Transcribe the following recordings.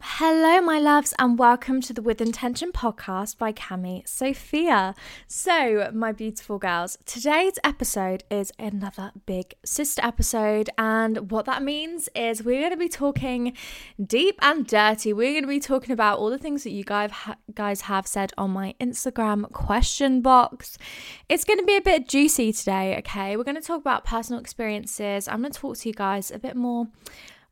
Hello, my loves, and welcome to the With Intention podcast by Cami Sophia. So, my beautiful girls, today's episode is another big sister episode, and what that means is we're going to be talking deep and dirty. We're going to be talking about all the things that you guys guys have said on my Instagram question box. It's going to be a bit juicy today. Okay, we're going to talk about personal experiences. I'm going to talk to you guys a bit more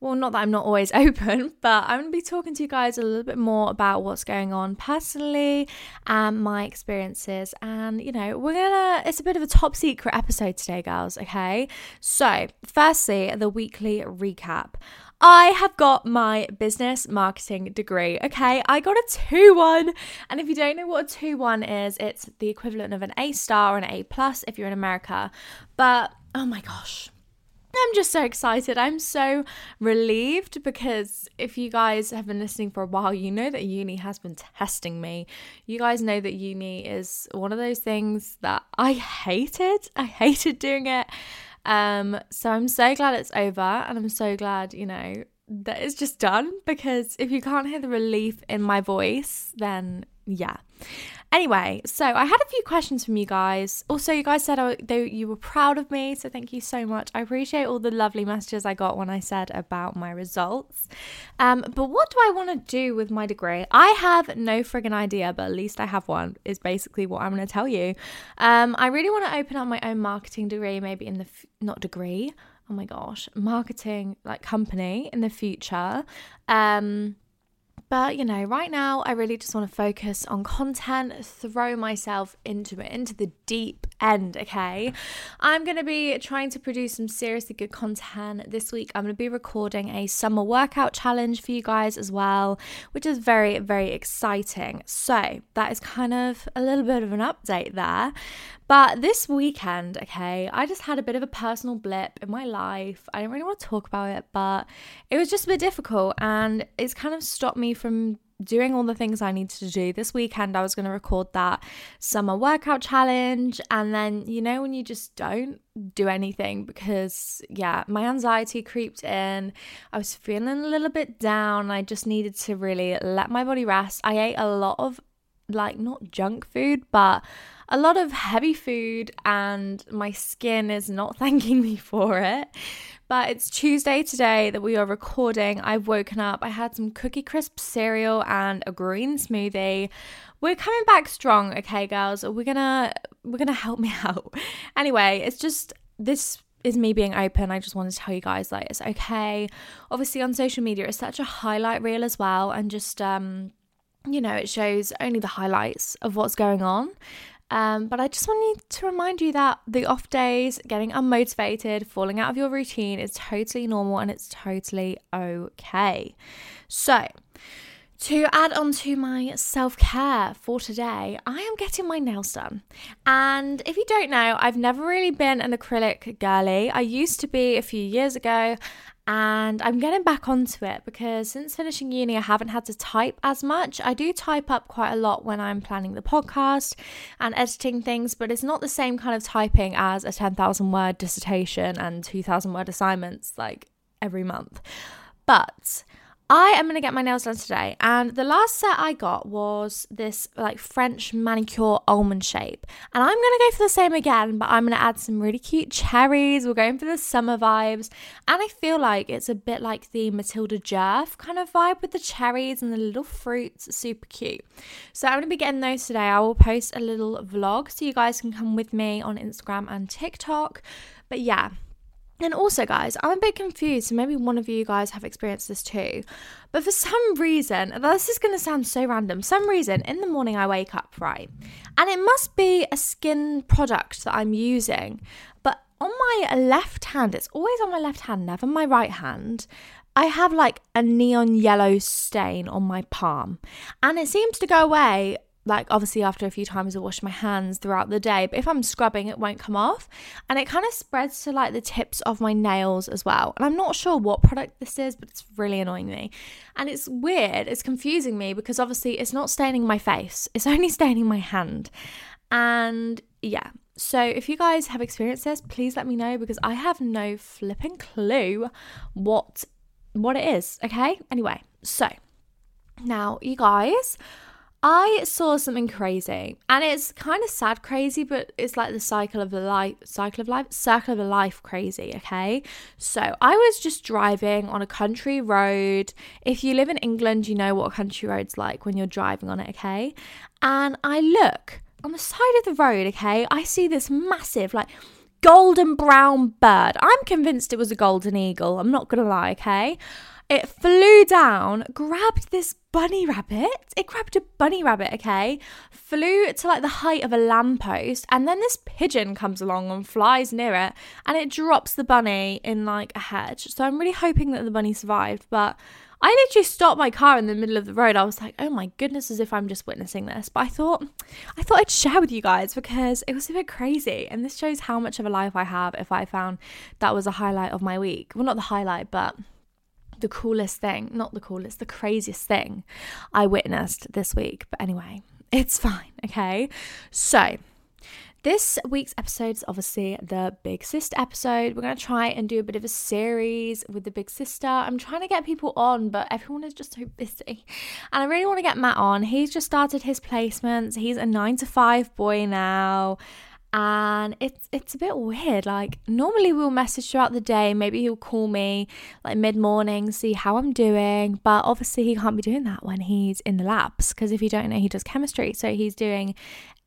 well, not that I'm not always open, but I'm going to be talking to you guys a little bit more about what's going on personally and my experiences. And, you know, we're going to, it's a bit of a top secret episode today, girls, okay? So, firstly, the weekly recap. I have got my business marketing degree. Okay, I got a 2 1. And if you don't know what a 2 1 is, it's the equivalent of an A star or an A plus if you're in America. But oh my gosh, I'm just so excited. I'm so relieved because if you guys have been listening for a while, you know that uni has been testing me. You guys know that uni is one of those things that I hated. I hated doing it. Um, so I'm so glad it's over and I'm so glad, you know, that it's just done because if you can't hear the relief in my voice, then yeah. Anyway, so I had a few questions from you guys. Also, you guys said I, they, you were proud of me, so thank you so much. I appreciate all the lovely messages I got when I said about my results. Um, but what do I want to do with my degree? I have no friggin' idea, but at least I have one, is basically what I'm going to tell you. Um, I really want to open up my own marketing degree, maybe in the, f- not degree, oh my gosh, marketing like company in the future. Um, but you know, right now, I really just want to focus on content, throw myself into it, into the deep end, okay? I'm going to be trying to produce some seriously good content this week. I'm going to be recording a summer workout challenge for you guys as well, which is very, very exciting. So, that is kind of a little bit of an update there. But this weekend, okay, I just had a bit of a personal blip in my life. I don't really want to talk about it, but it was just a bit difficult and it's kind of stopped me from doing all the things I needed to do. This weekend, I was going to record that summer workout challenge. And then, you know, when you just don't do anything because, yeah, my anxiety creeped in. I was feeling a little bit down. I just needed to really let my body rest. I ate a lot of, like, not junk food, but a lot of heavy food, and my skin is not thanking me for it. But it's Tuesday today that we are recording. I've woken up, I had some cookie crisp cereal and a green smoothie. We're coming back strong, okay, girls. We're gonna we're gonna help me out. Anyway, it's just this is me being open. I just want to tell you guys like it's okay. Obviously on social media it's such a highlight reel as well and just um you know, it shows only the highlights of what's going on. Um, but I just wanted to remind you that the off days, getting unmotivated, falling out of your routine is totally normal and it's totally okay. So, to add on to my self care for today, I am getting my nails done. And if you don't know, I've never really been an acrylic girly. I used to be a few years ago, and I'm getting back onto it because since finishing uni, I haven't had to type as much. I do type up quite a lot when I'm planning the podcast and editing things, but it's not the same kind of typing as a 10,000 word dissertation and 2,000 word assignments like every month. But I am going to get my nails done today, and the last set I got was this like French manicure almond shape. And I'm going to go for the same again, but I'm going to add some really cute cherries. We're going for the summer vibes, and I feel like it's a bit like the Matilda Djerf kind of vibe with the cherries and the little fruits. Super cute. So I'm going to be getting those today. I will post a little vlog so you guys can come with me on Instagram and TikTok. But yeah, and also, guys, I'm a bit confused. Maybe one of you guys have experienced this too. But for some reason, this is going to sound so random. Some reason, in the morning I wake up, right? And it must be a skin product that I'm using. But on my left hand, it's always on my left hand, never my right hand. I have like a neon yellow stain on my palm. And it seems to go away like obviously after a few times I wash my hands throughout the day, but if I'm scrubbing, it won't come off. And it kind of spreads to like the tips of my nails as well. And I'm not sure what product this is, but it's really annoying me. And it's weird, it's confusing me because obviously it's not staining my face, it's only staining my hand. And yeah, so if you guys have experienced this, please let me know because I have no flipping clue what what it is, okay? Anyway, so now you guys I saw something crazy, and it's kind of sad crazy, but it's like the cycle of the life, cycle of life, circle of life crazy. Okay, so I was just driving on a country road. If you live in England, you know what a country road's like when you're driving on it. Okay, and I look on the side of the road. Okay, I see this massive like golden brown bird. I'm convinced it was a golden eagle. I'm not gonna lie. Okay. It flew down, grabbed this bunny rabbit. It grabbed a bunny rabbit, okay? Flew to like the height of a lamppost, and then this pigeon comes along and flies near it, and it drops the bunny in like a hedge. So I'm really hoping that the bunny survived, but I literally stopped my car in the middle of the road. I was like, "Oh my goodness," as if I'm just witnessing this. But I thought, I thought I'd share with you guys because it was a bit crazy, and this shows how much of a life I have. If I found that was a highlight of my week, well, not the highlight, but the coolest thing, not the coolest, the craziest thing I witnessed this week. But anyway, it's fine, okay? So, this week's episode is obviously the Big Sister episode. We're going to try and do a bit of a series with the Big Sister. I'm trying to get people on, but everyone is just so busy. And I really want to get Matt on. He's just started his placements, he's a nine to five boy now and it's it's a bit weird. Like normally we'll message throughout the day. Maybe he'll call me like mid morning, see how I'm doing. But obviously he can't be doing that when he's in the labs because if you don't know, he does chemistry. So he's doing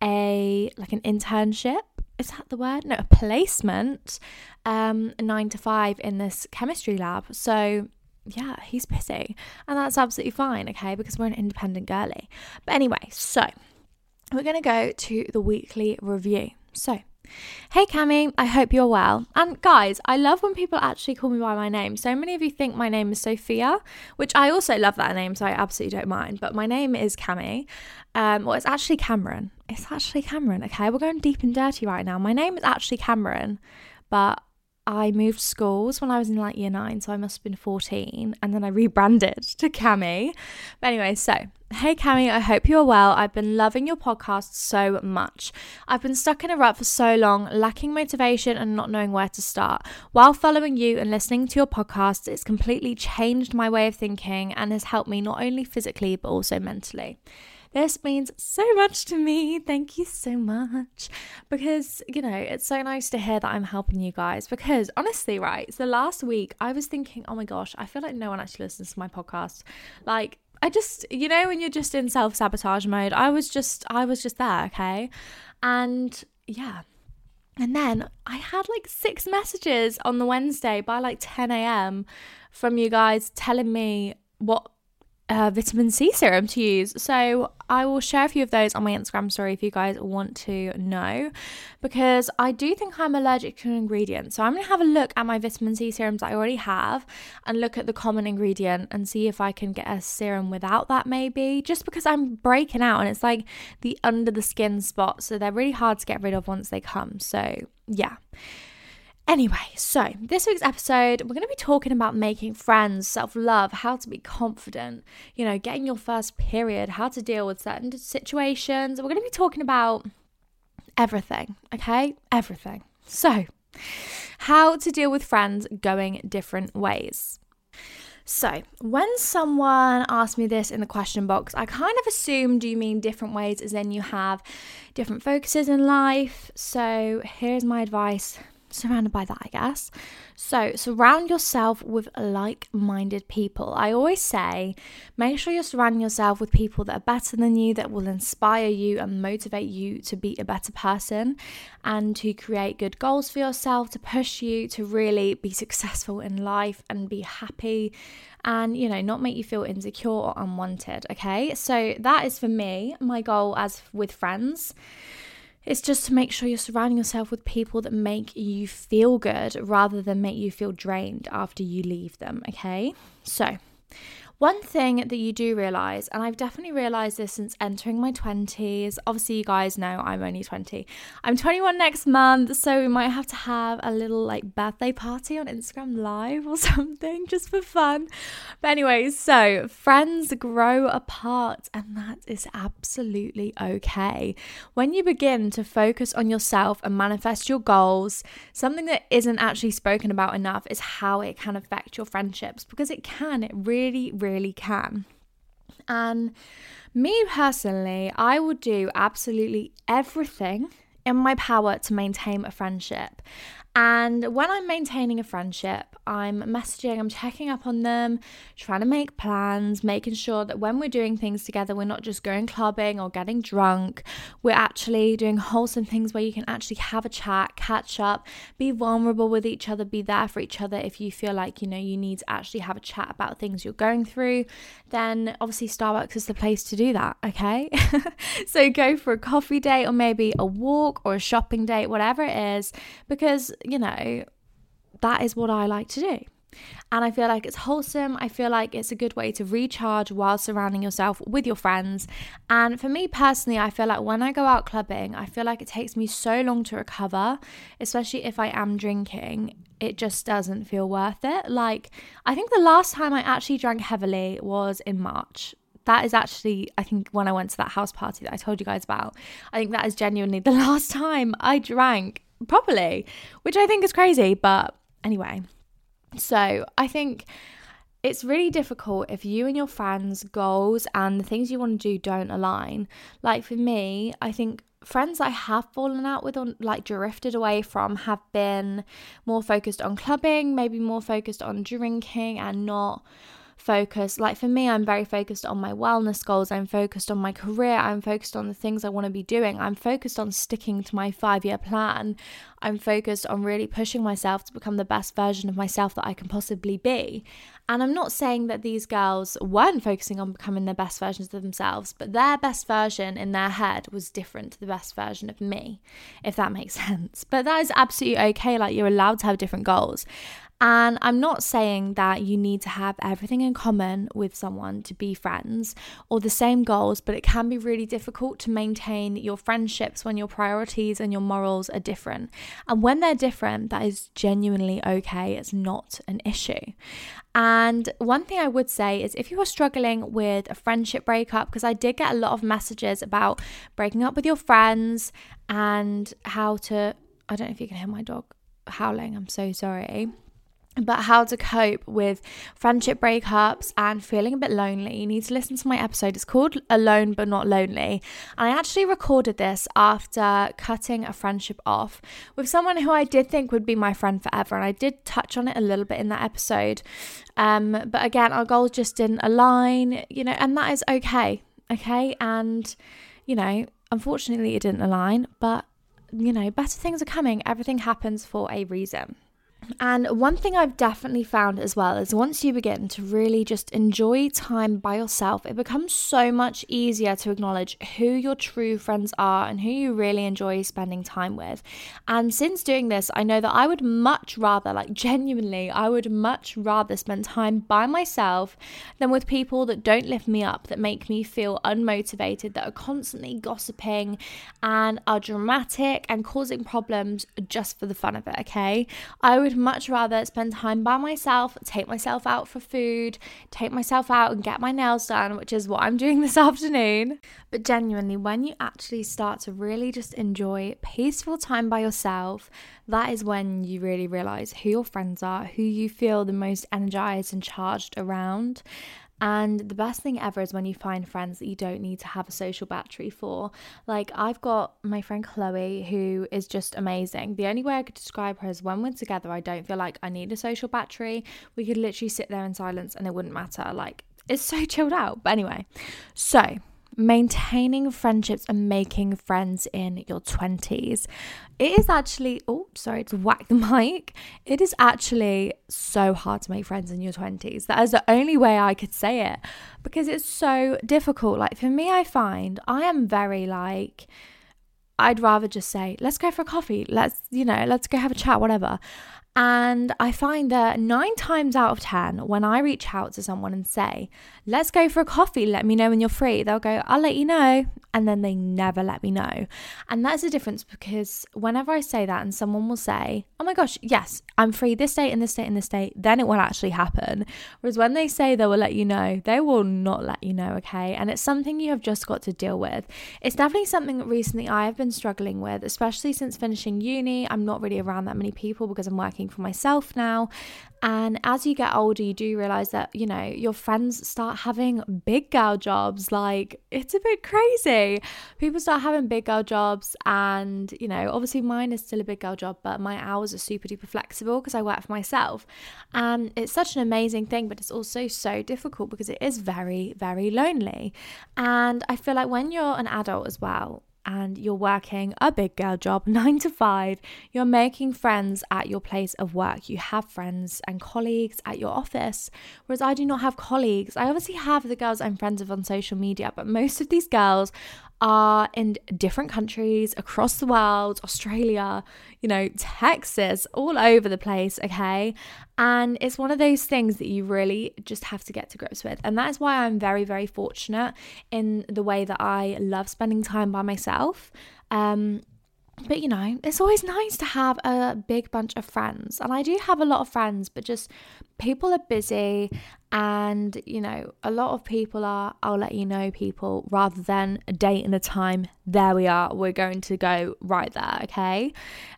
a like an internship. Is that the word? No, a placement, um, nine to five in this chemistry lab. So yeah, he's busy, and that's absolutely fine. Okay, because we're an independent girly. But anyway, so we're going to go to the weekly review. So, Hey Cami, I hope you're well. And guys, I love when people actually call me by my name. So many of you think my name is Sophia, which I also love that name, so I absolutely don't mind. But my name is Cami. Um, well, it's actually Cameron. It's actually Cameron, okay? We're going deep and dirty right now. My name is actually Cameron, but I moved schools when I was in like year nine, so I must have been 14, and then I rebranded to Cami. But anyway, so hey Cami, I hope you're well. I've been loving your podcast so much. I've been stuck in a rut for so long, lacking motivation and not knowing where to start. While following you and listening to your podcast, it's completely changed my way of thinking and has helped me not only physically but also mentally. This means so much to me. Thank you so much. Because, you know, it's so nice to hear that I'm helping you guys. Because honestly, right, so last week I was thinking, oh my gosh, I feel like no one actually listens to my podcast. Like, I just, you know, when you're just in self sabotage mode, I was just, I was just there, okay? And yeah. And then I had like six messages on the Wednesday by like 10 a.m. from you guys telling me what uh, vitamin C serum to use. So I will share a few of those on my Instagram story if you guys want to know, because I do think I'm allergic to an ingredient. So I'm going to have a look at my vitamin C serums I already have and look at the common ingredient and see if I can get a serum without that, maybe, just because I'm breaking out and it's like the under the skin spots. So they're really hard to get rid of once they come. So yeah. Anyway, so this week's episode, we're going to be talking about making friends, self love, how to be confident, you know, getting your first period, how to deal with certain situations. We're going to be talking about everything, okay? Everything. So, how to deal with friends going different ways. So, when someone asked me this in the question box, I kind of assumed you mean different ways, as in you have different focuses in life. So, here's my advice surrounded by that, I guess. So, surround yourself with like minded people. I always say, make sure you're surrounding yourself with people that are better than you, that will inspire you and motivate you to be a better person and to create good goals for yourself, to push you to really be successful in life and be happy and, you know, not make you feel insecure or unwanted. Okay. So, that is for me my goal as with friends. It's just to make sure you're surrounding yourself with people that make you feel good rather than make you feel drained after you leave them, okay? So, one thing that you do realize, and I've definitely realized this since entering my 20s, obviously, you guys know I'm only 20. I'm 21 next month, so we might have to have a little like birthday party on Instagram Live or something just for fun. But, anyway, so friends grow apart, and that is absolutely okay. When you begin to focus on yourself and manifest your goals, something that isn't actually spoken about enough is how it can affect your friendships because it can, it really, really really can. And me personally, I would do absolutely everything in my power to maintain a friendship. And when I'm maintaining a friendship, I'm messaging, I'm checking up on them, trying to make plans, making sure that when we're doing things together, we're not just going clubbing or getting drunk. We're actually doing wholesome things where you can actually have a chat, catch up, be vulnerable with each other, be there for each other. If you feel like, you know, you need to actually have a chat about things you're going through, then obviously Starbucks is the place to do that, okay? so go for a coffee date or maybe a walk or a shopping date, whatever it is, because, you know, that is what I like to do. And I feel like it's wholesome. I feel like it's a good way to recharge while surrounding yourself with your friends. And for me personally, I feel like when I go out clubbing, I feel like it takes me so long to recover, especially if I am drinking. It just doesn't feel worth it. Like, I think the last time I actually drank heavily was in March that is actually i think when i went to that house party that i told you guys about i think that is genuinely the last time i drank properly which i think is crazy but Anyway, so I think it's really difficult if you and your friends' goals and the things you want to do don't align. Like for me, I think friends I have fallen out with or like drifted away from have been more focused on clubbing, maybe more focused on drinking and not focused. Like for me, I'm very focused on my wellness goals. I'm focused on my career. I'm focused on the things I want to be doing. I'm focused on sticking to my five year plan. I'm focused on really pushing myself to become the best version of myself that I can possibly be. And I'm not saying that these girls weren't focusing on becoming their best versions of themselves, but their best version in their head was different to the best version of me, if that makes sense. But that is absolutely okay. Like, you're allowed to have different goals. And I'm not saying that you need to have everything in common with someone to be friends or the same goals, but it can be really difficult to maintain your friendships when your priorities and your morals are different. And when they're different, that is genuinely okay. It's not an issue. And one thing I would say is if you are struggling with a friendship breakup, because I did get a lot of messages about breaking up with your friends and how to, I don't know if you can hear my dog howling, I'm so sorry but how to cope with friendship breakups and feeling a bit lonely, you need to listen to my episode. It's called Alone But Not Lonely. And I actually recorded this after cutting a friendship off with someone who I did think would be my friend forever. And I did touch on it a little bit in that episode. Um, but again, our goals just didn't align, you know, and that is okay. Okay. And, you know, unfortunately, it didn't align, but, you know, better things are coming. Everything happens for a reason. And one thing I've definitely found as well is once you begin to really just enjoy time by yourself, it becomes so much easier to acknowledge who your true friends are and who you really enjoy spending time with. And since doing this, I know that I would much rather, like genuinely, I would much rather spend time by myself than with people that don't lift me up, that make me feel unmotivated, that are constantly gossiping and are dramatic and causing problems just for the fun of it, okay? I would much rather spend time by myself, take myself out for food, take myself out and get my nails done, which is what I'm doing this afternoon. But genuinely, when you actually start to really just enjoy peaceful time by yourself, that is when you really realize who your friends are, who you feel the most energized and charged around. And the best thing ever is when you find friends that you don't need to have a social battery for. Like, I've got my friend Chloe, who is just amazing. The only way I could describe her is when we're together, I don't feel like I need a social battery. We could literally sit there in silence and it wouldn't matter. Like, it's so chilled out. But anyway, so maintaining friendships and making friends in your 20s. It is actually, oh, sorry to whack the mic. It is actually so hard to make friends in your 20s. That is the only way I could say it because it's so difficult. Like for me, I find I am very like, I'd rather just say, let's go for a coffee. Let's, you know, let's go have a chat, whatever. And I find that nine times out of 10, when I reach out to someone and say, let's go for a coffee, let me know when you're free, they'll go, I'll let you know. And then they never let me know. And that's the difference because whenever I say that and someone will say, oh my gosh, yes, I'm free this date and this date and this date, then it will actually happen. Whereas when they say they will let you know, they will not let you know, okay? And it's something you have just got to deal with. It's definitely something that recently I have been struggling with, especially since finishing uni. I'm not really around that many people because I'm working for myself now. And as you get older, you do realize that, you know, your friends start having big girl jobs. Like, it's a bit crazy. People start having big girl jobs. And, you know, obviously mine is still a big girl job, but my hours are super duper flexible because I work for myself. And it's such an amazing thing, but it's also so difficult because it is very, very lonely. And I feel like when you're an adult as well, and you're working a big girl job, nine to five, you're making friends at your place of work. You have friends and colleagues at your office. Whereas I do not have colleagues. I obviously have the girls I'm friends with on social media, but most of these girls are in different countries across the world, Australia, you know, Texas, all over the place, okay? And it's one of those things that you really just have to get to grips with. And that is why I'm very, very fortunate in the way that I love spending time by myself. Um, but you know, it's always nice to have a big bunch of friends. And I do have a lot of friends, but just people are busy and you know a lot of people are i'll let you know people rather than a date and a time there we are we're going to go right there okay?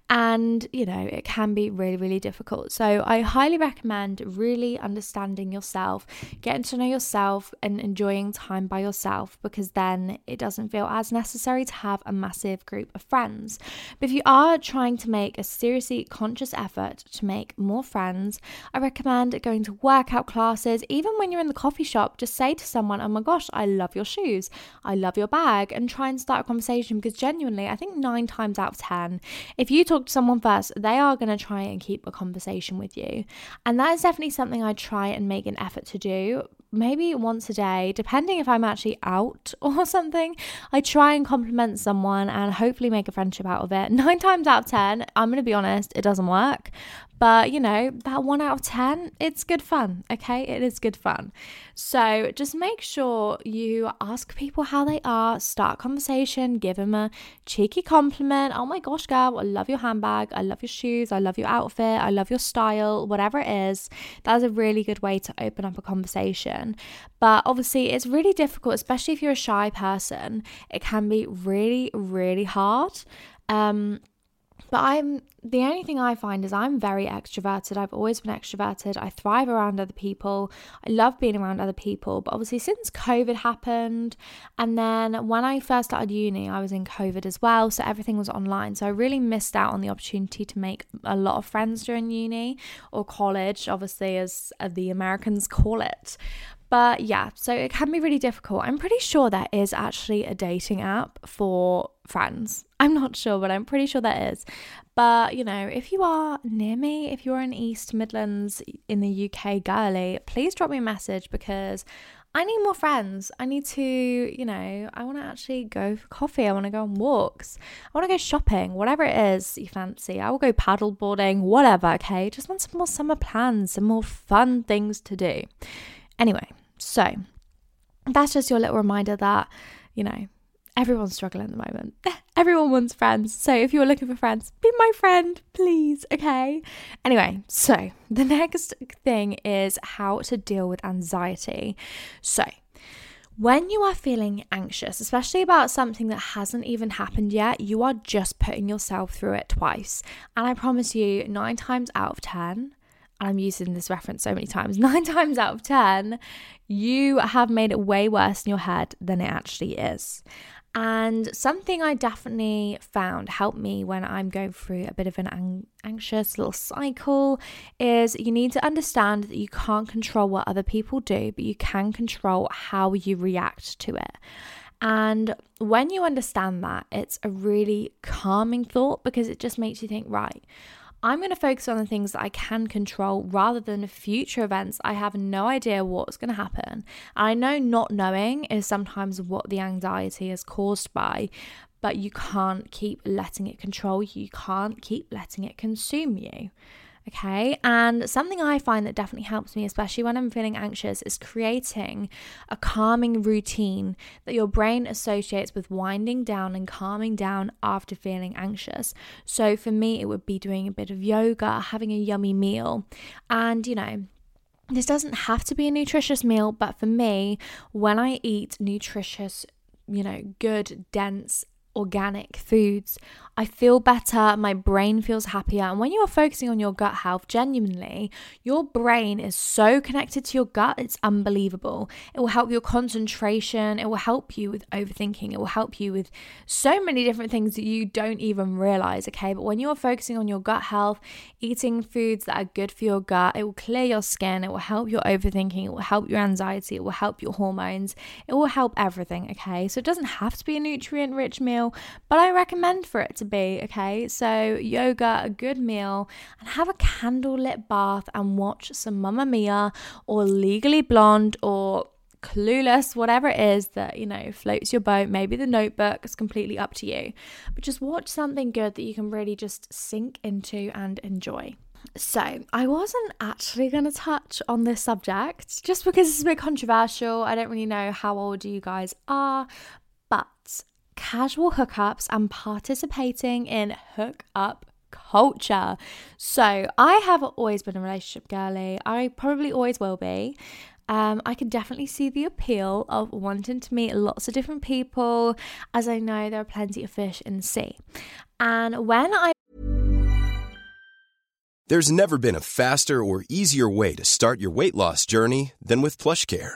And you know it can be really really difficult. So i highly recommend really understanding yourself getting to know yourself and enjoying time by yourself because then it doesn't feel as necessary to have a massive group of friends. But if you are trying to make a seriously conscious effort to make more friends i recommend going to workout classes even when you're in the coffee shop, just say to someone, Oh my gosh, I love your shoes. I love your bag. And try and start a conversation because genuinely, I think nine times out of 10, if you talk to someone first, they are going to try and keep a conversation with you. And that is definitely something I try and make an effort to do maybe once a day, depending if I'm actually out or something. I try and compliment someone and hopefully make a friendship out of it. Nine times out of 10, I'm going to be honest, it doesn't work. But you know, that one out of 10, it's good fun. Okay, it is good fun. So just make sure you ask people how they are, start conversation, give them a cheeky compliment. Oh my gosh, girl, I love your handbag. I love your shoes. I love your outfit. I love your style, whatever it is. That's a really good way to open up a conversation. But obviously, it's really difficult, especially if you're a shy person. It can be really, really hard. Um, but I'm the only thing I find is I'm very extroverted. I've always been extroverted. I thrive around other people. I love being around other people. But obviously, since COVID happened, and then when I first started uni, I was in COVID as well. So everything was online. So I really missed out on the opportunity to make a lot of friends during uni or college, obviously, as the Americans call it. But yeah, so it can be really difficult. I'm pretty sure there is actually a dating app for friends. I'm not sure, but I'm pretty sure there is. But you know, if you are near me, if you're in East Midlands in the UK, girly, please drop me a message because I need more friends. I need to, you know, I want to actually go for coffee. I want to go on walks. I want to go shopping, whatever it is you fancy. I will go paddleboarding, whatever, okay? Just want some more summer plans, some more fun things to do. Anyway, so that's just your little reminder that, you know, everyone's struggling at the moment. Everyone wants friends. So if you're looking for friends, be my friend, please. Okay. Anyway, so the next thing is how to deal with anxiety. So, when you are feeling anxious, especially about something that hasn't even happened yet, you are just putting yourself through it twice. And I promise you, nine times out of 10, I'm using this reference so many times, nine times out of 10, you have made it way worse in your head than it actually is. And something I definitely found helped me when I'm going through a bit of an anxious little cycle is you need to understand that you can't control what other people do, but you can control how you react to it. And when you understand that, it's a really calming thought because it just makes you think, right, I'm going to focus on the things that I can control rather than future events. I have no idea what's going to happen. I know not knowing is sometimes what the anxiety is caused by, but you can't keep letting it control you. You can't keep letting it consume you. Okay. And something I find that definitely helps me, especially when I'm feeling anxious, is creating a calming routine that your brain associates with winding down and calming down after feeling anxious. So for me, it would be doing a bit of yoga, having a yummy meal, and, you know, this doesn't have to be a nutritious meal, but for me, when I eat nutritious, you know, good, dense, organic foods, I feel better, my brain feels happier. And when you are focusing on your gut health, genuinely, your brain is so connected to your gut, it's unbelievable. It will help your concentration, it will help you with overthinking, it will help you with so many different things that you don't even realize, okay? But when you are focusing on your gut health, eating foods that are good for your gut, it will clear your skin, it will help your overthinking, it will help your anxiety, it will help your hormones, it will help everything, okay? So it doesn't have to be a nutrient rich meal, but I recommend for it to be, okay? So, yoga, a good meal, and have a candlelit bath and watch some Mamma Mia or Legally Blonde or clueless, whatever it is that, you know, floats your boat. Maybe the notebook is completely up to you. But just watch something good that you can really just sink into and enjoy. So, I wasn't actually going to touch on this subject just because it's a bit controversial. I don't really know how old you guys are, but casual hookups and participating in hookup culture. So, I have always been a relationship girly. I probably always will be. Um, I can definitely see the appeal of wanting to meet lots of different people, as I know there are plenty of fish in the sea. And when I There's never been a faster or easier way to start your weight loss journey than with PlushCare.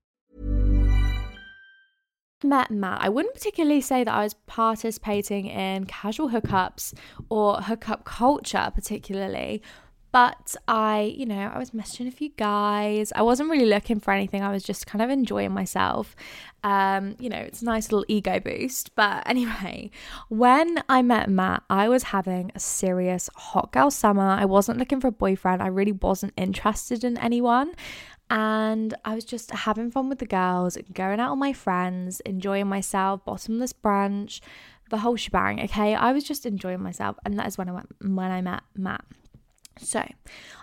Met Matt, I wouldn't particularly say that I was participating in casual hookups or hookup culture, particularly. But I, you know, I was messaging a few guys. I wasn't really looking for anything. I was just kind of enjoying myself. Um, you know, it's a nice little ego boost. But anyway, when I met Matt, I was having a serious hot girl summer. I wasn't looking for a boyfriend. I really wasn't interested in anyone and I was just having fun with the girls, going out with my friends, enjoying myself, bottomless brunch, the whole shebang. Okay, I was just enjoying myself, and that is when I went when I met Matt. So,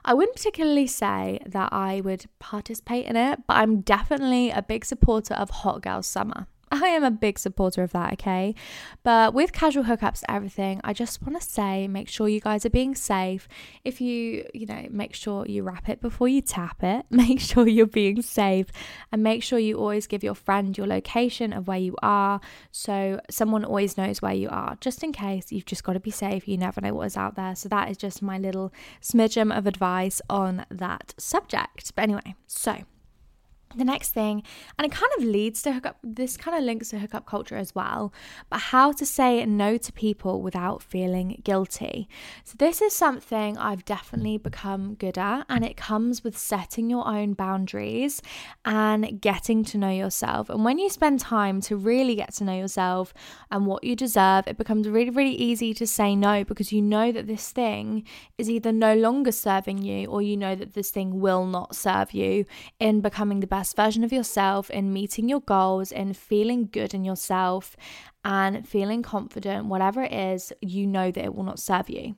I wouldn't particularly say that I would participate in it, but I'm definitely a big supporter of Hot Girl Summer. I am a big supporter of that, okay? But with casual hookups everything, I just want to say make sure you guys are being safe. If you, you know, make sure you wrap it before you tap it, make sure you're being safe, and make sure you always give your friend your location of where you are so someone always knows where you are. Just in case, you've just got to be safe. You never know what is out there. So that is just my little smidgen of advice on that subject. But anyway, so the next thing, and it kind of leads to hookup, this kind of links to hookup culture as well, but how to say no to people without feeling guilty. So, this is something I've definitely become good at, and it comes with setting your own boundaries and getting to know yourself. And when you spend time to really get to know yourself and what you deserve, it becomes really, really easy to say no because you know that this thing is either no longer serving you or you know that this thing will not serve you in becoming the best best version of yourself, in meeting your goals, in feeling good in yourself and feeling confident, whatever it is, you know that it will not serve you.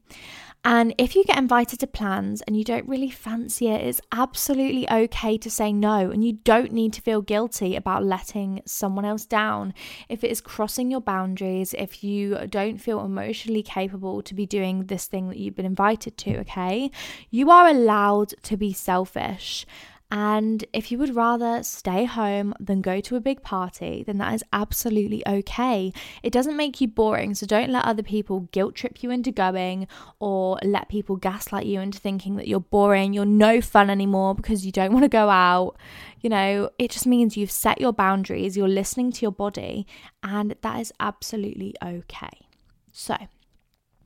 And if you get invited to plans and you don't really fancy it, it's absolutely okay to say no. And you don't need to feel guilty about letting someone else down. If it is crossing your boundaries, if you don't feel emotionally capable to be doing this thing that you've been invited to, okay, you are allowed to be selfish. And if you would rather stay home than go to a big party, then that is absolutely okay. It doesn't make you boring, so don't let other people guilt trip you into going or let people gaslight you into thinking that you're boring, you're no fun anymore because you don't want to go out. You know, it just means you've set your boundaries, you're listening to your body, and that is absolutely okay. So,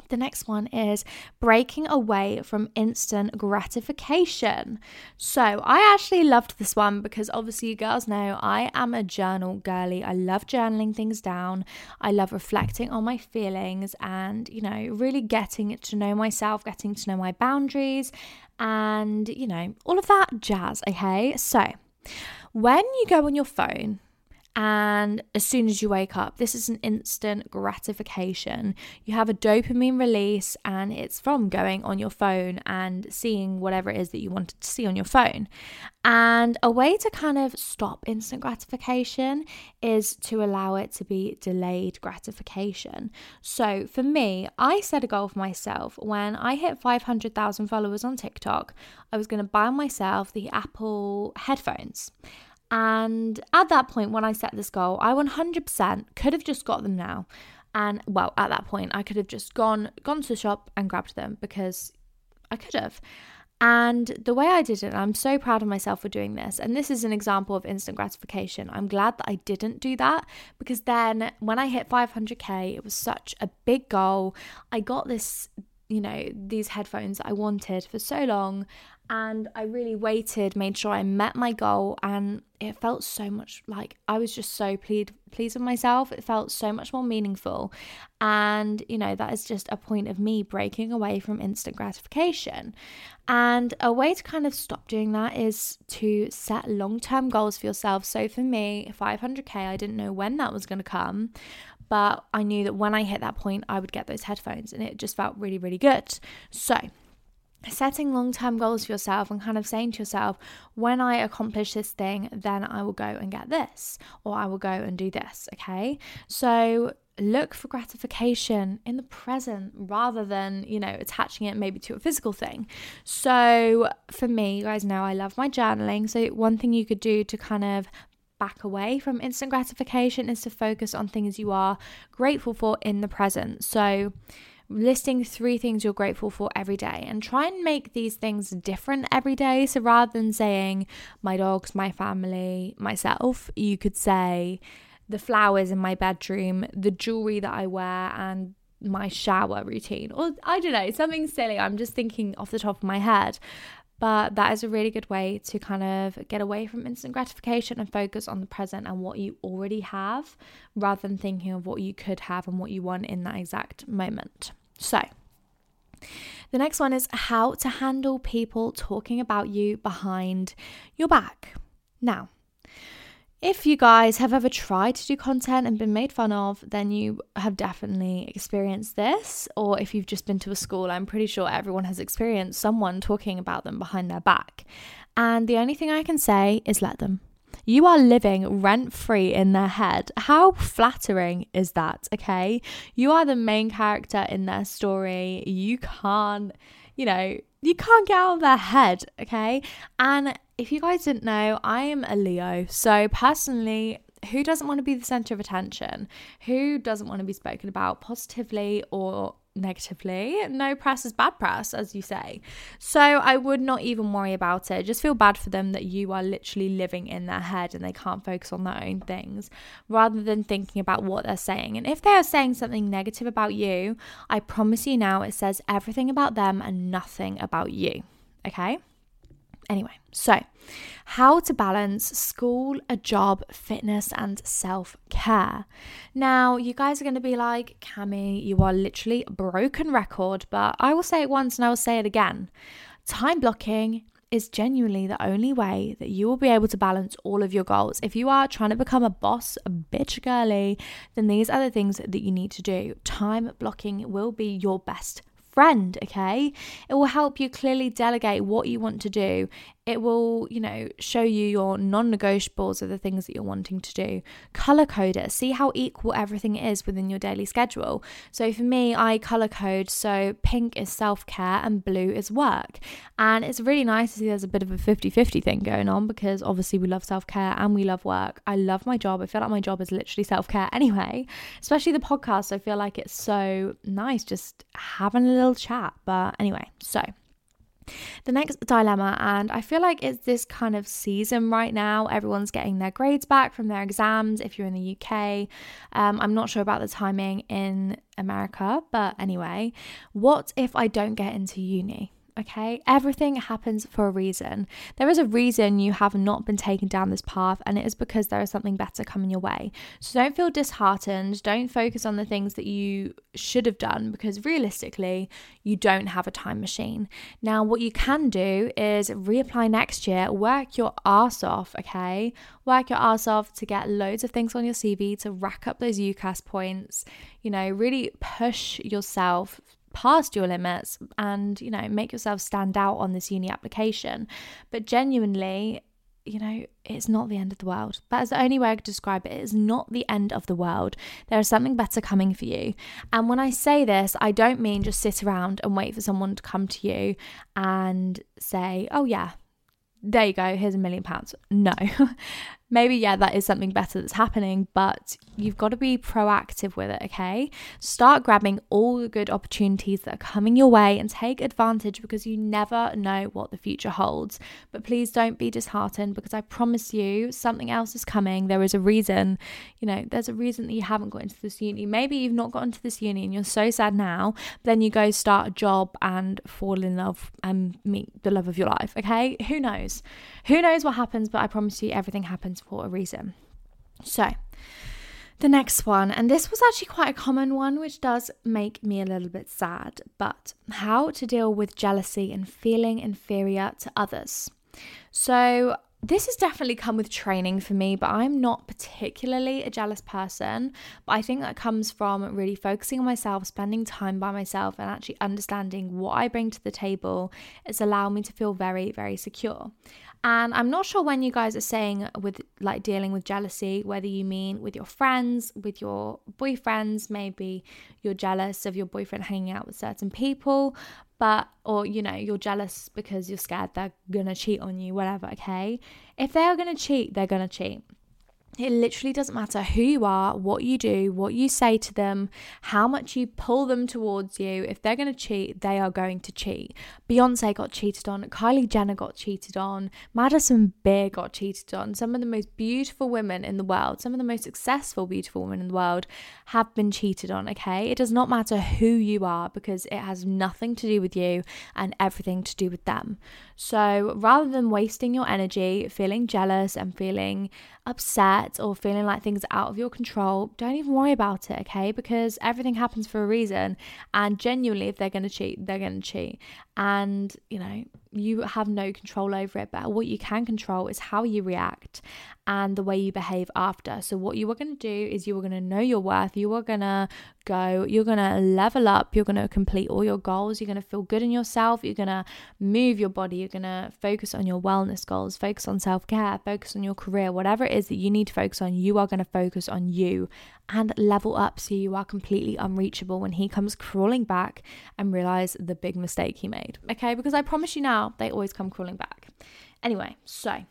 the next one is breaking away from instant gratification. So, I actually loved this one because obviously, you girls know I am a journal girly. I love journaling things down. I love reflecting on my feelings and, you know, really getting to know myself, getting to know my boundaries, and, you know, all of that jazz. Okay. So, when you go on your phone, and as soon as you wake up, this is an instant gratification. You have a dopamine release, and it's from going on your phone and seeing whatever it is that you wanted to see on your phone. And a way to kind of stop instant gratification is to allow it to be delayed gratification. So for me, I set a goal for myself. When I hit 500,000 followers on TikTok, I was going to buy myself the Apple headphones. And at that point, when I set this goal, I 100% could have just got them now. And well, at that point, I could have just gone gone to the shop and grabbed them because I could have. And the way I did it, I'm so proud of myself for doing this. And this is an example of instant gratification. I'm glad that I didn't do that because then when I hit 500k, it was such a big goal. I got this, you know, these headphones I wanted for so long and I really waited, made sure I met my goal, and it felt so much like I was just so pleased pleased with myself. It felt so much more meaningful, and you know that is just a point of me breaking away from instant gratification. And a way to kind of stop doing that is to set long term goals for yourself. So for me, 500k, I didn't know when that was going to come, but I knew that when I hit that point, I would get those headphones, and it just felt really really good. So setting long term goals for yourself and kind of saying to yourself, when I accomplish this thing, then I will go and get this, or I will go and do this. Okay. So look for gratification in the present rather than, you know, attaching it maybe to a physical thing. So for me, you guys know I love my journaling. So one thing you could do to kind of back away from instant gratification is to focus on things you are grateful for in the present. So, listing three things you're grateful for every day and try and make these things different every day. So rather than saying my dogs, my family, myself, you could say the flowers in my bedroom, the jewelry that I wear, and my shower routine. Or I don't know, something silly. I'm just thinking off the top of my head. But that is a really good way to kind of get away from instant gratification and focus on the present and what you already have rather than thinking of what you could have and what you want in that exact moment. So, the next one is how to handle people talking about you behind your back. Now, if you guys have ever tried to do content and been made fun of, then you have definitely experienced this. Or if you've just been to a school, I'm pretty sure everyone has experienced someone talking about them behind their back. And the only thing I can say is let them. You are living rent free in their head. How flattering is that? Okay. You are the main character in their story. You can't, you know, you can't get out of their head. Okay. And if you guys didn't know, I am a Leo. So, personally, who doesn't want to be the center of attention? Who doesn't want to be spoken about positively or negatively. No press is bad press, as you say. So I would not even worry about it. Just feel bad for them that you are literally living in their head and they can't focus on their own things rather than thinking about what they're saying. And if they are saying something negative about you, I promise you now it says everything about them and nothing about you. Okay? Anyway, so how to balance school, a job, fitness, and self care. Now, you guys are going to be like, Cami, you are literally a broken record, but I will say it once and I will say it again. Time blocking is genuinely the only way that you will be able to balance all of your goals. If you are trying to become a boss, a bitch girly, then these are the things that you need to do. Time blocking will be your best friend, okay? It will help you clearly delegate what you want to do it will, you know, show you your non negotiables of the things that you're wanting to do. Color code it, see how equal everything is within your daily schedule. So for me, I color code so pink is self care and blue is work. And it's really nice to see there's a bit of a 50 50 thing going on because obviously we love self care and we love work. I love my job. I feel like my job is literally self care anyway, especially the podcast. I feel like it's so nice just having a little chat. But anyway, so. The next dilemma, and I feel like it's this kind of season right now. Everyone's getting their grades back from their exams if you're in the UK. Um, I'm not sure about the timing in America, but anyway, what if I don't get into uni? Okay? Everything happens for a reason. There is a reason you have not been taken down this path, and it is because there is something better coming your way. So don't feel disheartened. Don't focus on the things that you should have done because realistically, you don't have a time machine. Now, what you can do is reapply next year, work your ass off, okay? Work your ass off to get loads of things on your CV to rack up those UCAS points, you know, really push yourself past your limits and, you know, make yourself stand out on this uni application. But genuinely, you know, it's not the end of the world. That is the only way I could describe it. It is not the end of the world. There is something better coming for you. And when I say this, I don't mean just sit around and wait for someone to come to you and say, oh, yeah, there you go, here's a million pounds. No. maybe, yeah, that is something better that's happening, but you've got to be proactive with it, okay? Start grabbing all the good opportunities that are coming your way and take advantage because you never know what the future holds. But please don't be disheartened because I promise you something else is coming. There is a reason, you know, there's a reason that you haven't got into this uni. Maybe you've not got into this uni and you're so sad now, then you go start a job and fall in love and meet the love of your life, okay? Who knows? Who knows what happens, but I promise you everything happens for a reason. So, the next one, and this was actually quite a common one, which does make me a little bit sad, but how to deal with jealousy and feeling inferior to others. So, this has definitely come with training for me, but I'm not particularly a jealous person. But I think that comes from really focusing on myself, spending time by myself, and actually understanding what I bring to the table. It's allowed me to feel very, very secure. And I'm not sure when you guys are saying with like dealing with jealousy, whether you mean with your friends, with your boyfriends, maybe you're jealous of your boyfriend hanging out with certain people, but or you know, you're jealous because you're scared they're gonna cheat on you, whatever, okay? If they are gonna cheat, they're gonna cheat. It literally doesn't matter who you are, what you do, what you say to them, how much you pull them towards you. If they're going to cheat, they are going to cheat. Beyonce got cheated on, Kylie Jenner got cheated on, Madison Beer got cheated on. Some of the most beautiful women in the world, some of the most successful, beautiful women in the world have been cheated on, okay? It does not matter who you are because it has nothing to do with you and everything to do with them. So rather than wasting your energy feeling jealous and feeling upset or feeling like things are out of your control, don't even worry about it, okay? Because everything happens for a reason. And genuinely, if they're going to cheat, they're going to cheat. And, you know, you have no control over it, but what you can control is how you react and the way you behave after. So, what you are going to do is you are going to know your worth, you are going to go, you're going to level up, you're going to complete all your goals, you're going to feel good in yourself, you're going to move your body, you're going to focus on your wellness goals, focus on self care, focus on your career, whatever it is that you need to focus on, you are going to focus on you and level up so you are completely unreachable when he comes crawling back and realize the big mistake he made. Okay, because I promise you now, they always come crawling back. Anyway, so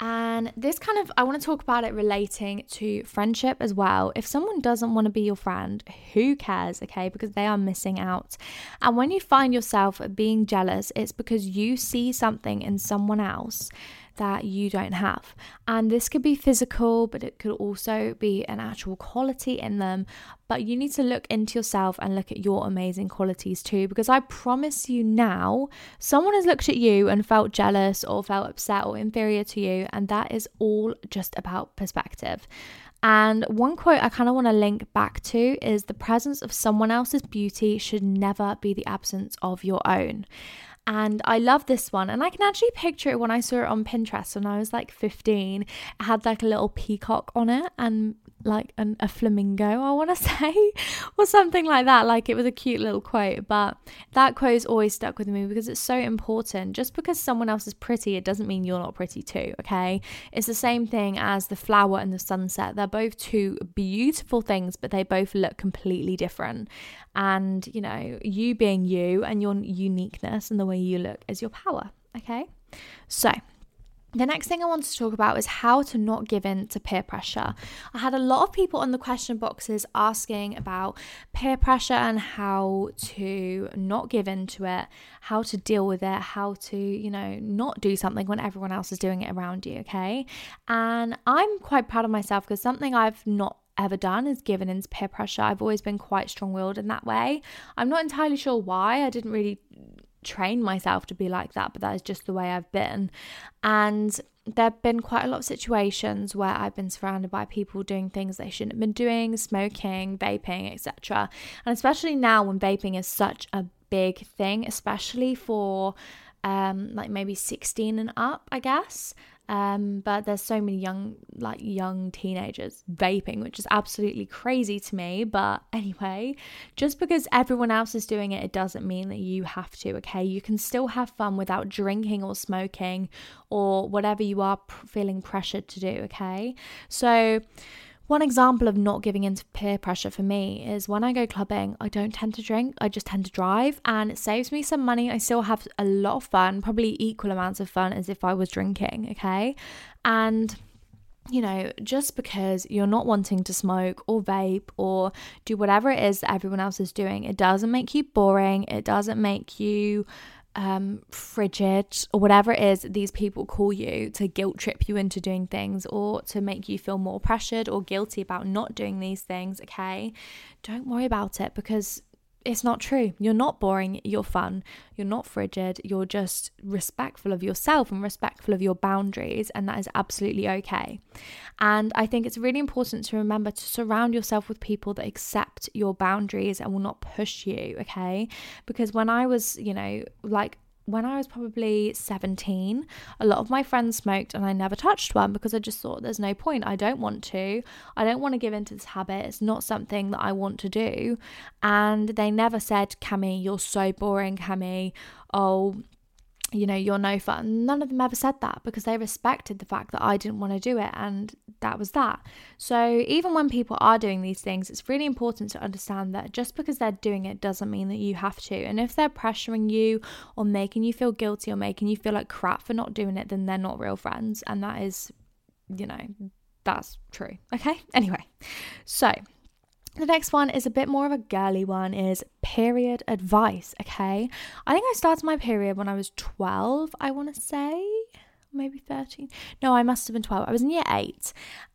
and this kind of, I want to talk about it relating to friendship as well. If someone doesn't want to be your friend, who cares, okay? Because they are missing out. And when you find yourself being jealous, it's because you see something in someone else that you don't have. And this could be physical, but it could also be an actual quality in them. But you need to look into yourself and look at your amazing qualities too, because I promise you now, someone has looked at you and felt jealous or felt upset or inferior to you, and that is all just about perspective. And one quote I kind of want to link back to is the presence of someone else's beauty should never be the absence of your own. And I love this one. And I can actually picture it when I saw it on Pinterest when I was like 15. It had like a little peacock on it and like an, a flamingo, I want to say, or something like that. Like it was a cute little quote, but that quote is always stuck with me because it's so important. Just because someone else is pretty, it doesn't mean you're not pretty too, okay? It's the same thing as the flower and the sunset. They're both two beautiful things, but they both look completely different. And, you know, you being you and your uniqueness and the way you look is your power, okay? So, the next thing I want to talk about is how to not give in to peer pressure. I had a lot of people on the question boxes asking about peer pressure and how to not give in to it, how to deal with it, how to, you know, not do something when everyone else is doing it around you, okay? And I'm quite proud of myself because something I've not ever done is given into peer pressure. I've always been quite strong willed in that way. I'm not entirely sure why. I didn't really train myself to be like that, but that is just the way I've been. And there have been quite a lot of situations where I've been surrounded by people doing things they shouldn't have been doing, smoking, vaping, etc. And especially now when vaping is such a big thing, especially for um, like maybe 16 and up, I guess. Um, but there's so many young, like young teenagers vaping, which is absolutely crazy to me. But anyway, just because everyone else is doing it, it doesn't mean that you have to, okay? You can still have fun without drinking or smoking or whatever you are feeling pressured to do, okay? So, one example of not giving in to peer pressure for me is when I go clubbing, I don't tend to drink, I just tend to drive, and it saves me some money. I still have a lot of fun, probably equal amounts of fun as if I was drinking, okay? And you know, just because you're not wanting to smoke or vape or do whatever it is that everyone else is doing, it doesn't make you boring. It doesn't make you um, frigid or whatever it is these people call you to guilt trip you into doing things or to make you feel more pressured or guilty about not doing these things, okay? Don't worry about it because it's not true. You're not boring, you're fun, you're not frigid, you're just respectful of yourself and respectful of your boundaries, and that is absolutely okay. And I think it's really important to remember to surround yourself with people that accept your boundaries and will not push you, okay? Because when I was, you know, like when I was probably 17, a lot of my friends smoked and I never touched one because I just thought there's no point. I don't want to. I don't want to give into this habit. It's not something that I want to do. And they never said, Cami, you're so boring, Cami. Oh, you know, you're no fun. None of them ever said that because they respected the fact that I didn't want to do it and that was that. So, even when people are doing these things, it's really important to understand that just because they're doing it doesn't mean that you have to. And if they're pressuring you or making you feel guilty or making you feel like crap for not doing it, then they're not real friends. And that is, you know, that's true. Okay. Anyway, so the next one is a bit more of a girly one is period advice, okay? I think I started my period when I was 12, I want to say, maybe 13. No, I must have been 12. I was in year 8.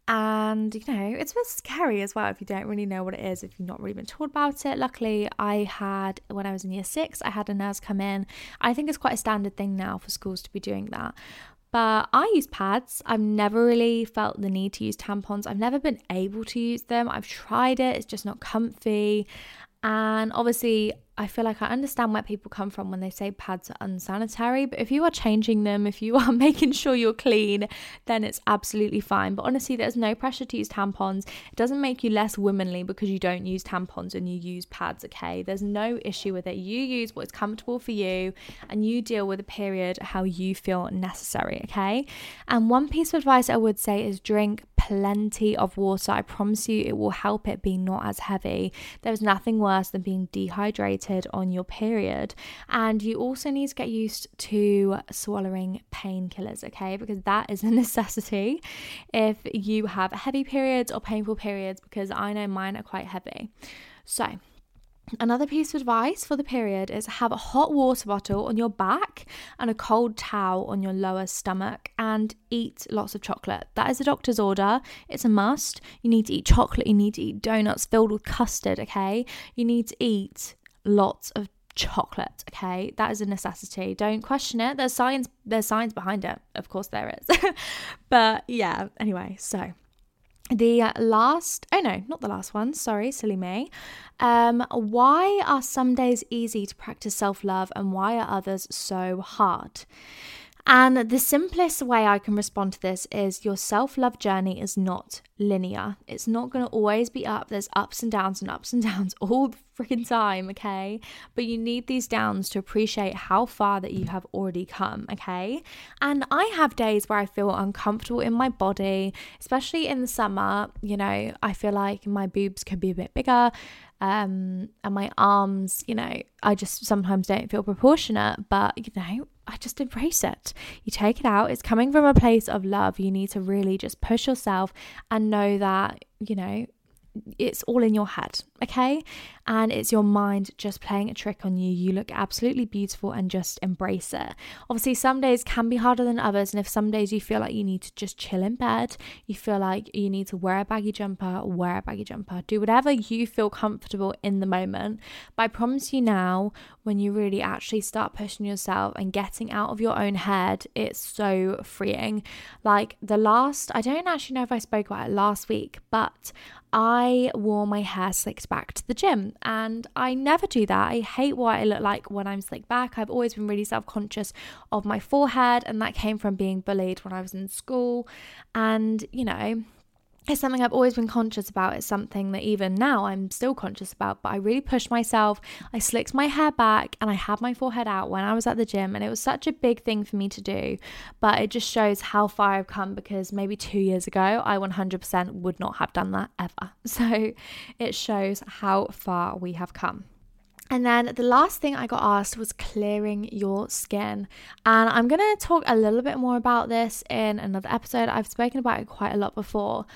And, you know, it's a bit scary as well if you don't really know what it is, if you've not really been told about it. Luckily, I had, when I was in year 6, I had a nurse come in. I think it's quite a standard thing now for schools to be doing that. But I use pads. I've never really felt the need to use tampons. I've never been able to use them. I've tried it, it's just not comfy. And obviously, I feel like I understand where people come from when they say pads are unsanitary, but if you are changing them, if you are making sure you're clean, then it's absolutely fine. But honestly, there's no pressure to use tampons. It doesn't make you less womanly because you don't use tampons and you use pads, okay? There's no issue with it. You use what's comfortable for you and you deal with a period how you feel necessary, okay? And one piece of advice I would say is drink plenty of water. I promise you it will help it be not as heavy. There's nothing worse than being dehydrated on your period. And you also need to get used to swallowing painkillers, okay? Because that is a necessity if you have heavy periods or painful periods, because I know mine are quite heavy. So, Another piece of advice for the period is have a hot water bottle on your back and a cold towel on your lower stomach and eat lots of chocolate. That is a doctor's order. It's a must. You need to eat chocolate, you need to eat donuts filled with custard, okay? You need to eat lots of chocolate, okay? That is a necessity. Don't question it. There's science there's science behind it. Of course there is. but yeah, anyway, so the last oh no not the last one sorry silly me. Um why are some days easy to practice self-love and why are others so hard and the simplest way I can respond to this is your self love journey is not linear. It's not going to always be up. There's ups and downs and ups and downs all the freaking time, okay? But you need these downs to appreciate how far that you have already come, okay? And I have days where I feel uncomfortable in my body, especially in the summer. You know, I feel like my boobs could be a bit bigger um, and my arms, you know, I just sometimes don't feel proportionate, but you know, I just embrace it. You take it out. It's coming from a place of love. You need to really just push yourself and know that, you know, it's all in your head, okay? And it's your mind just playing a trick on you. You look absolutely beautiful and just embrace it. Obviously, some days can be harder than others. And if some days you feel like you need to just chill in bed, you feel like you need to wear a baggy jumper, wear a baggy jumper. Do whatever you feel comfortable in the moment. But I promise you now, when you really actually start pushing yourself and getting out of your own head, it's so freeing. Like the last, I don't actually know if I spoke about it last week, but I wore my hair slicked back to the gym and I never do that. I hate what I look like when I'm slicked back. I've always been really self conscious of my forehead, and that came from being bullied when I was in school. And, you know, it's something I've always been conscious about. It's something that even now I'm still conscious about, but I really pushed myself. I slicked my hair back and I had my forehead out when I was at the gym, and it was such a big thing for me to do. But it just shows how far I've come because maybe two years ago, I 100% would not have done that ever. So it shows how far we have come. And then the last thing I got asked was clearing your skin. And I'm going to talk a little bit more about this in another episode. I've spoken about it quite a lot before,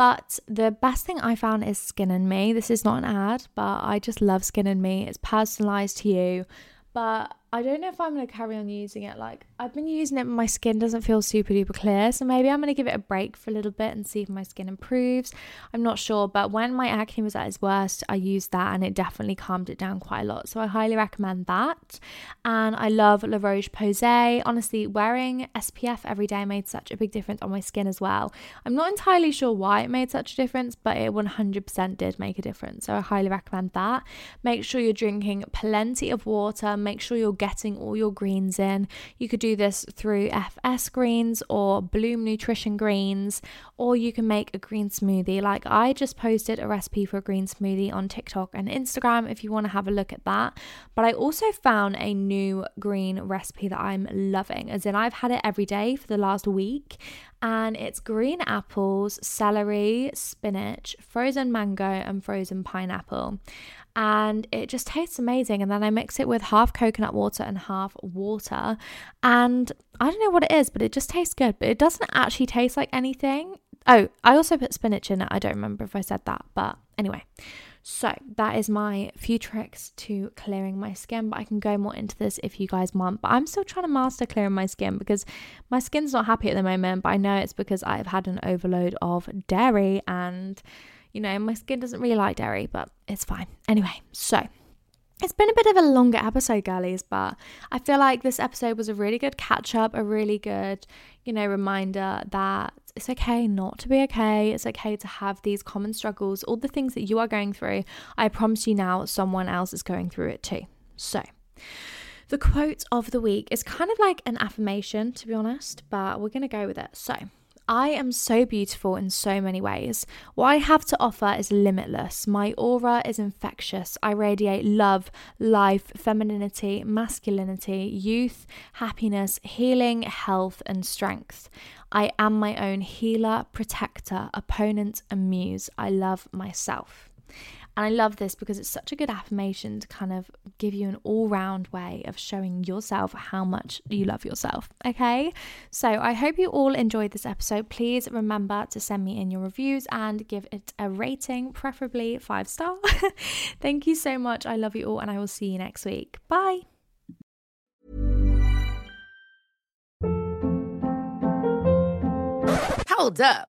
but the best thing I found is Skin and Me. This is not an ad, but I just love Skin and Me. It's personalized to you. But I don't know if I'm going to carry on using it. Like, I've been using it, but my skin doesn't feel super duper clear. So maybe I'm going to give it a break for a little bit and see if my skin improves. I'm not sure. But when my acne was at its worst, I used that and it definitely calmed it down quite a lot. So I highly recommend that. And I love La Roche Posay. Honestly, wearing SPF every day made such a big difference on my skin as well. I'm not entirely sure why it made such a difference, but it 100% did make a difference. So I highly recommend that. Make sure you're drinking plenty of water. Make sure you're getting all your greens in. You could do this through FS greens or Bloom Nutrition greens, or you can make a green smoothie. Like I just posted a recipe for a green smoothie on TikTok and Instagram if you want to have a look at that. But I also found a new green recipe that I'm loving, as in I've had it every day for the last week and it's green apples, celery, spinach, frozen mango, and frozen pineapple and it just tastes amazing. And then I mix it with half coconut water and half water. And I don't know what it is, but it just tastes good. But it doesn't actually taste like anything. Oh, I also put spinach in it. I don't remember if I said that, but anyway. So that is my few tricks to clearing my skin, but I can go more into this if you guys want. But I'm still trying to master clearing my skin because my skin's not happy at the moment, but I know it's because I've had an overload of dairy and you know, my skin doesn't really like dairy, but it's fine. Anyway, so it's been a bit of a longer episode, girlies, but I feel like this episode was a really good catch up, a really good, you know, reminder that. It's okay not to be okay. It's okay to have these common struggles, all the things that you are going through. I promise you now, someone else is going through it too. So, the quote of the week is kind of like an affirmation, to be honest, but we're going to go with it. So, I am so beautiful in so many ways. What I have to offer is limitless. My aura is infectious. I radiate love, life, femininity, masculinity, youth, happiness, healing, health, and strength. I am my own healer, protector, opponent, and muse. I love myself. And I love this because it's such a good affirmation to kind of give you an all round way of showing yourself how much you love yourself. Okay. So I hope you all enjoyed this episode. Please remember to send me in your reviews and give it a rating, preferably five star. Thank you so much. I love you all, and I will see you next week. Bye. Hold up.